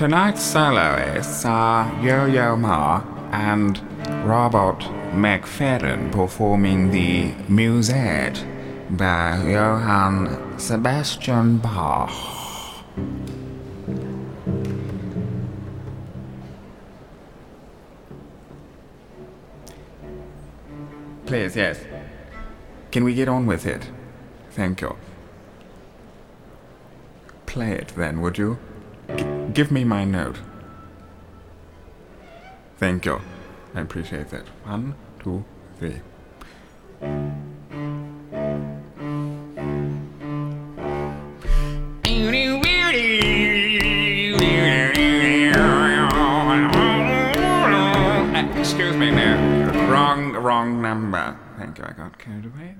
Tonight's soloists are Yo-Yo Ma and Robert McFerrin performing the Musette by Johann Sebastian Bach. Please, yes. Can we get on with it? Thank you. Play it then, would you? Give me my note. Thank you. I appreciate that. One, two, three. Excuse me now. Wrong, wrong number. Thank you. I got carried away.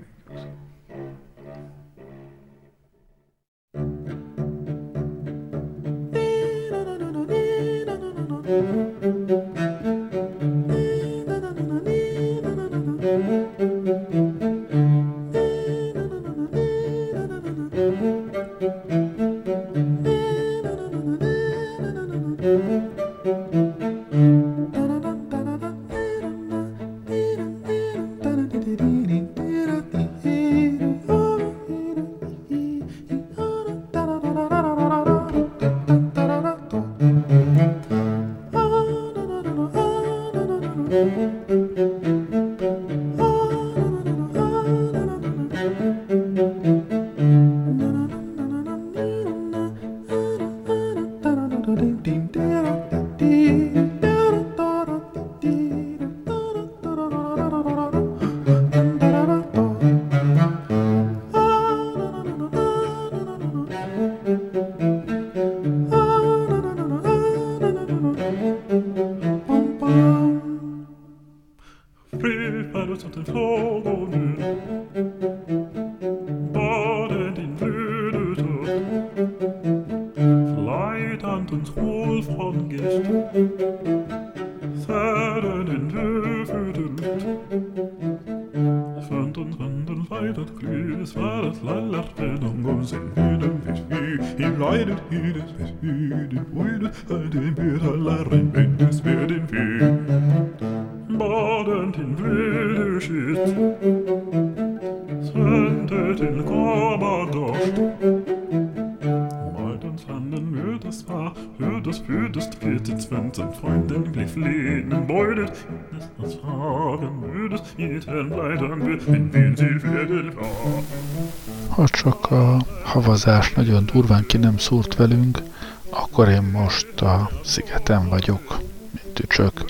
Ha csak a havazás nagyon durván ki nem szúrt velünk, akkor én most a szigeten vagyok, mint tücsök.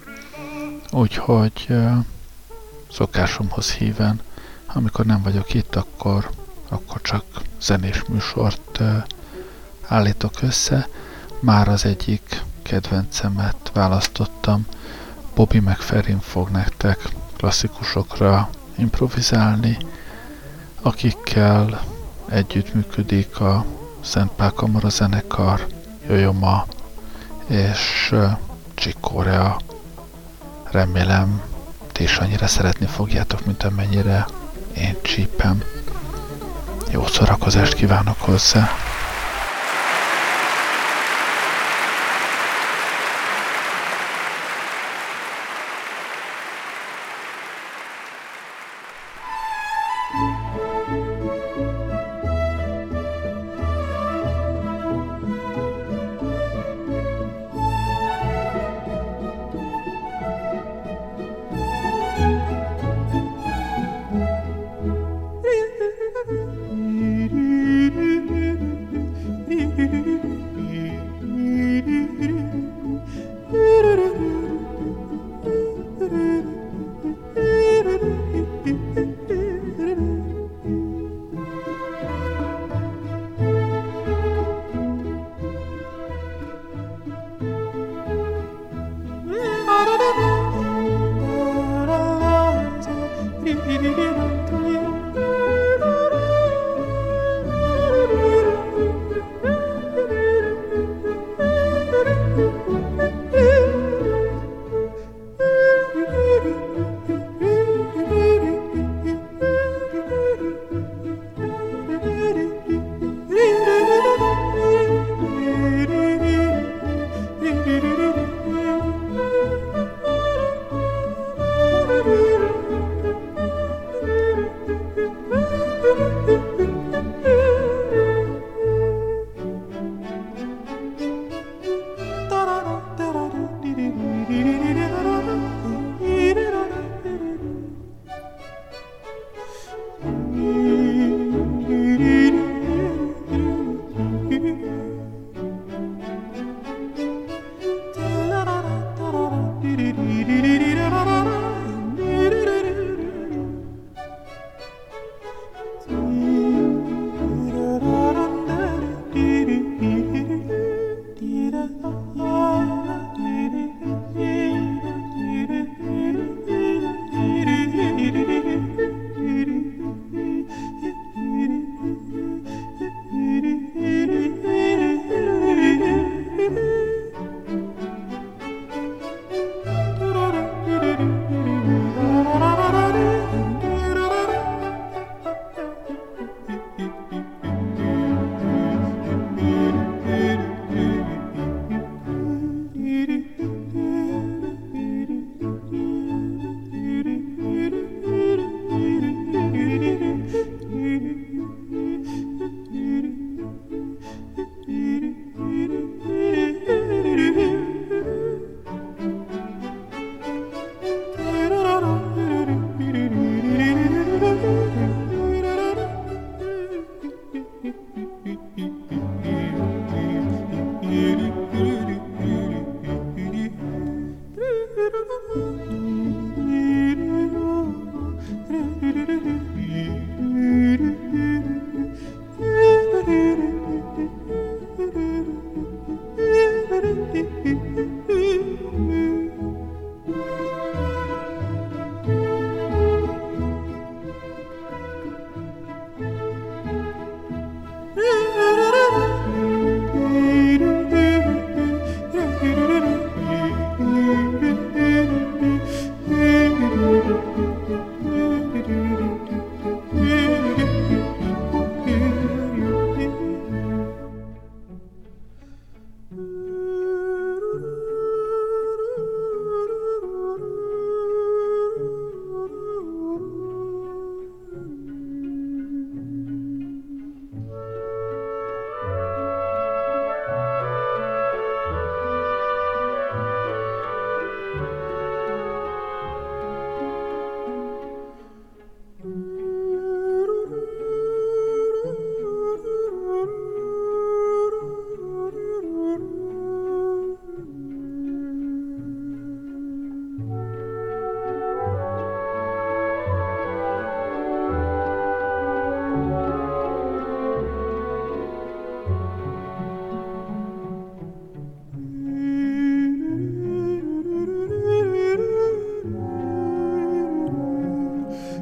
Úgyhogy szokásomhoz híven, amikor nem vagyok itt, akkor, akkor csak zenés műsort állítok össze. Már az egyik kedvencemet választottam. Bobby McFerrin fog nektek klasszikusokra improvizálni, akikkel együttműködik a Szent Pál Kamara zenekar, Jojoma és Corea. Remélem, ti is annyira szeretni fogjátok, mint amennyire én csípem. Jó szórakozást kívánok hozzá!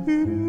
do do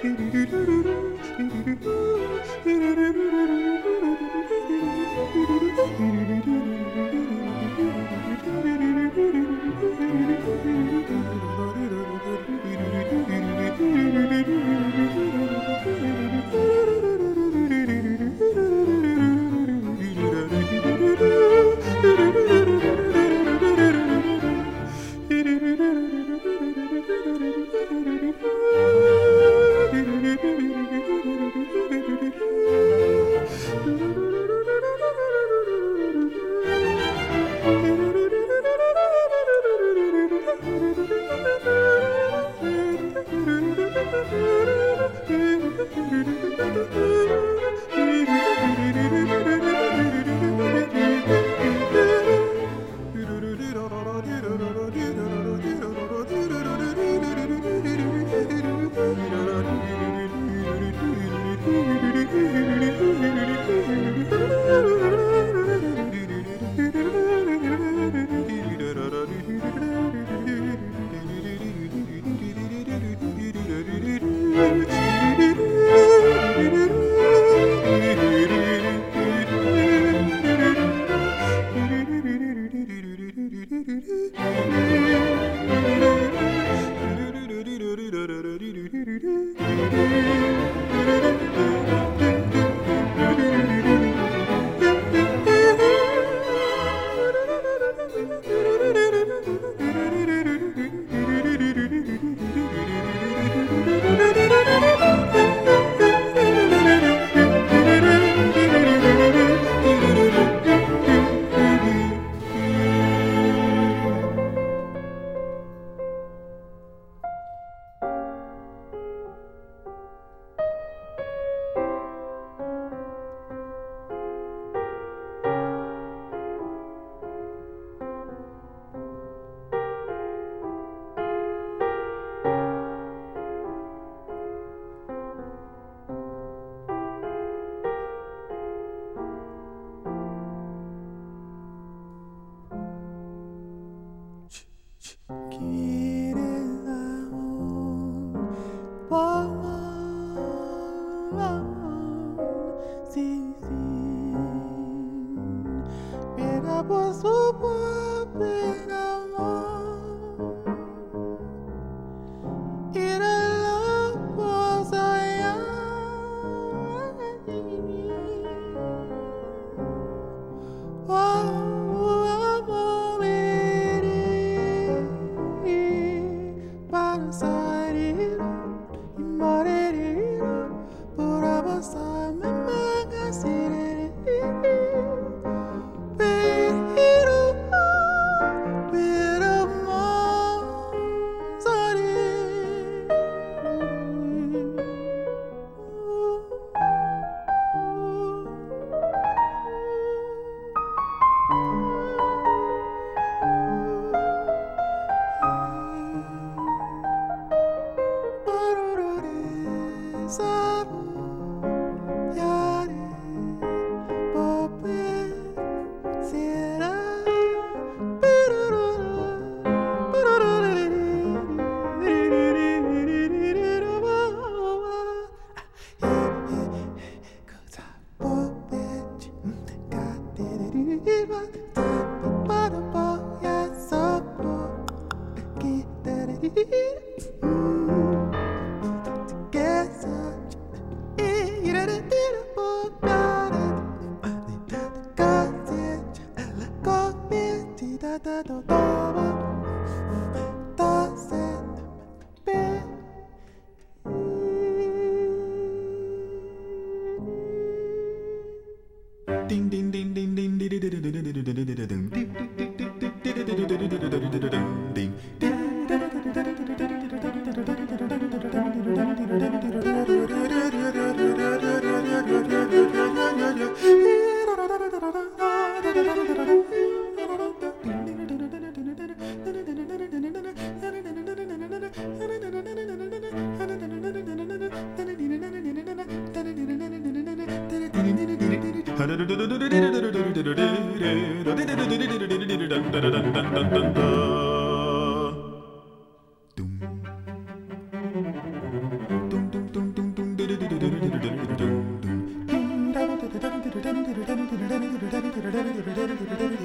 Para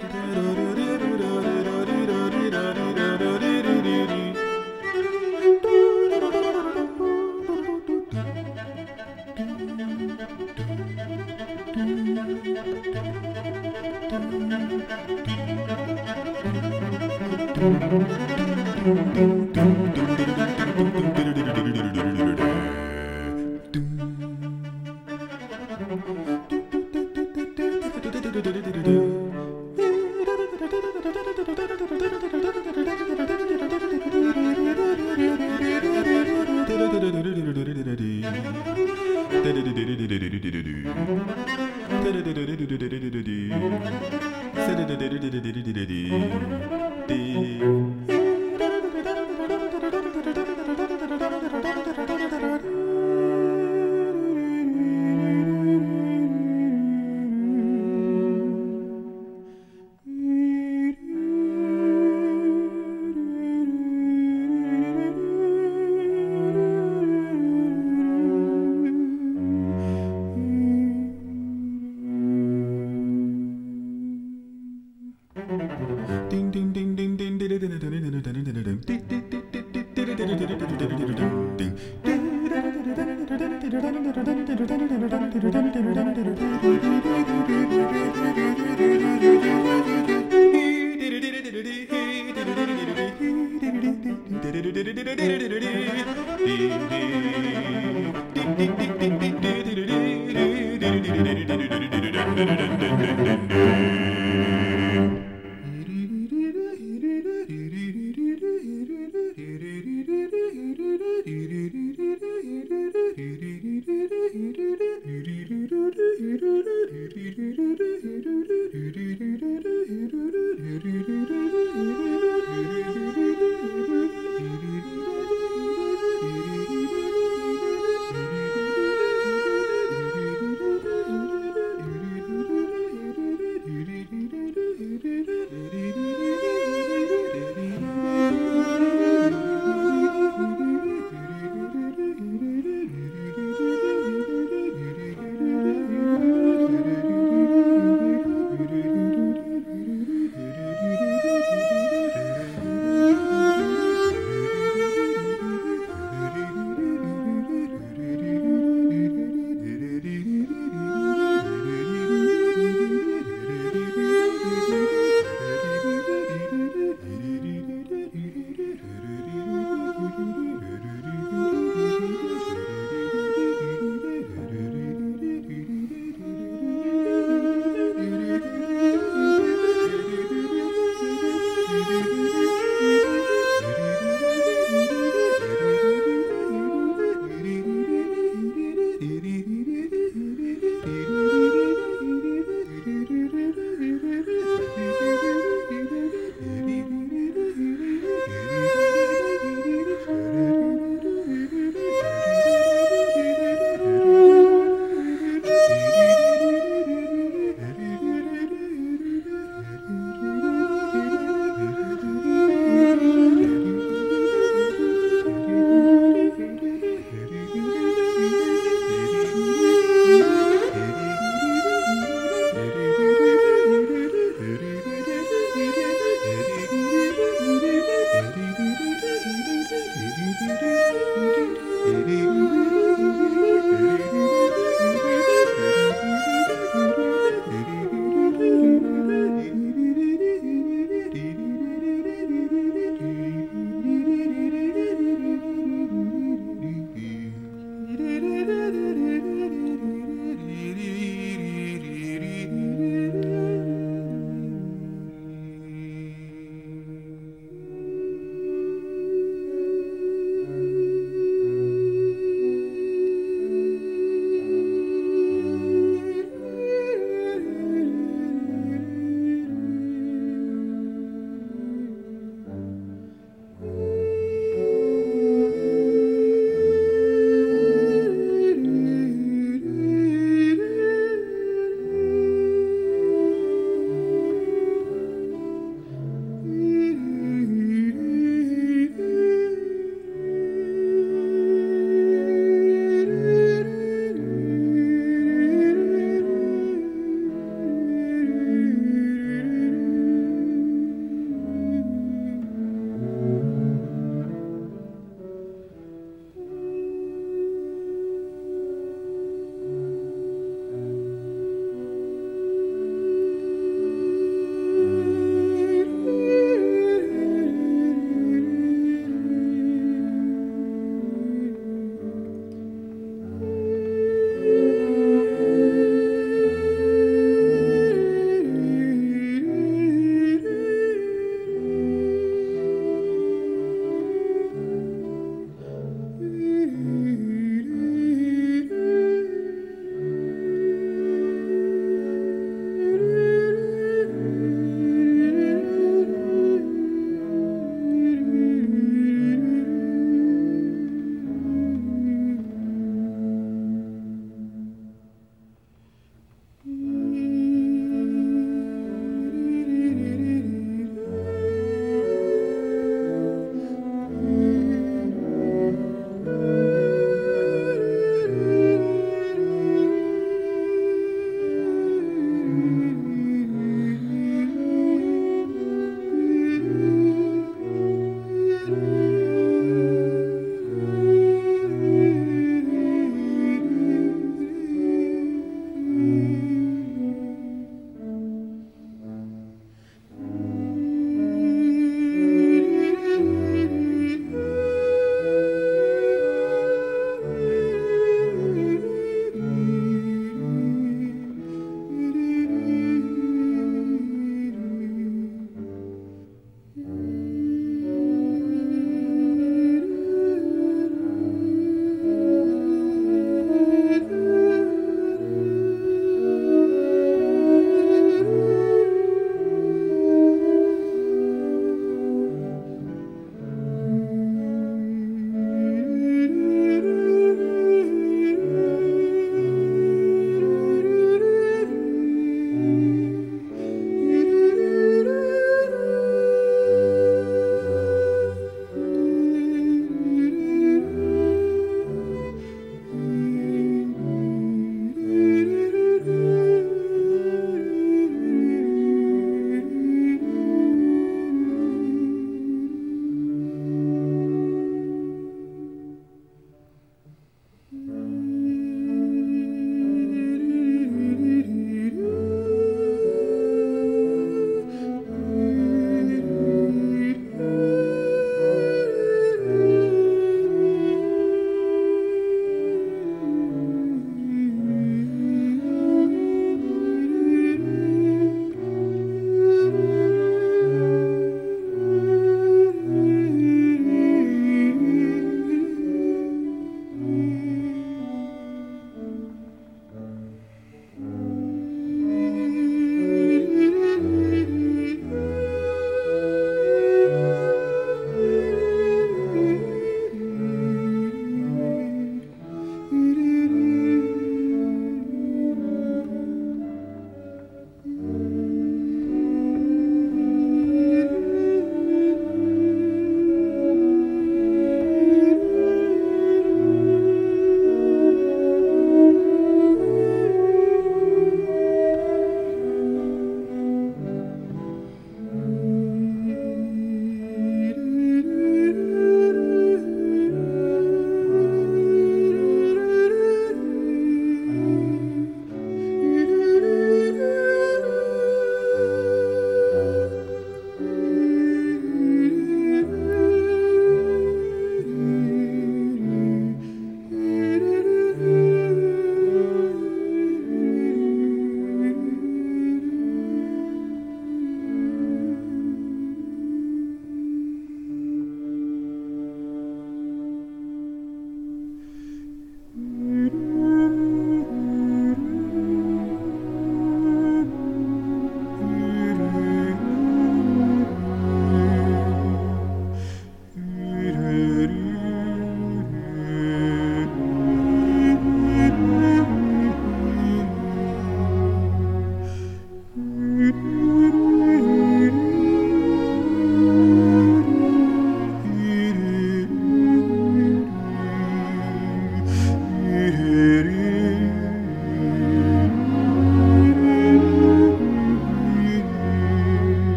do do do do do do do do do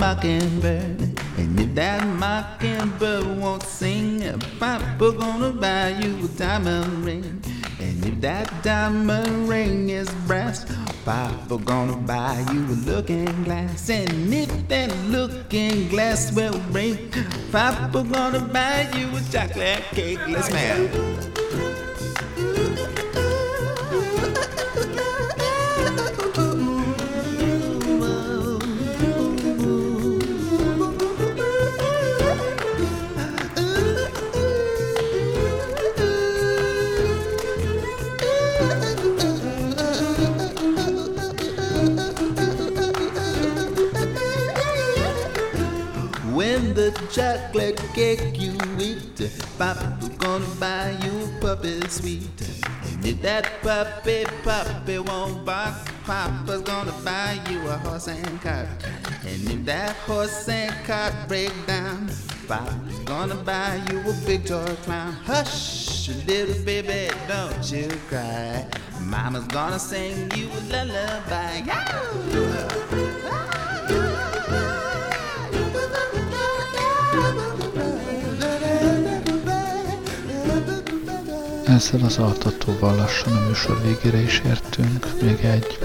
mockingbird. And if that mockingbird won't sing, Papa gonna buy you a diamond ring. And if that diamond ring is brass, Papa gonna buy you a looking glass. And if that looking glass will break, Papa gonna buy you a chocolate cake. Let's man. Cake you eat. Papa's gonna buy you a puppy sweet. And if that puppy, puppy won't bark, Papa's gonna buy you a horse and cart. And if that horse and cart break down, Papa's gonna buy you a big toy clown. Hush, little baby, don't you cry. Mama's gonna sing you a lullaby. Yeah! Ezzel az altatóval lassan a műsor végére is értünk, még egy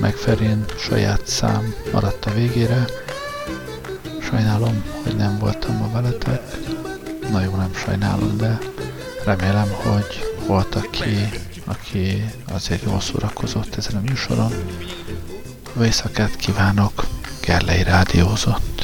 megferén saját szám maradt a végére. Sajnálom, hogy nem voltam ma veletek. Na jó, nem sajnálom, de remélem, hogy volt, aki, aki azért jól szórakozott ezen a műsoron. Vészakát kívánok, Gerlei Rádiózott.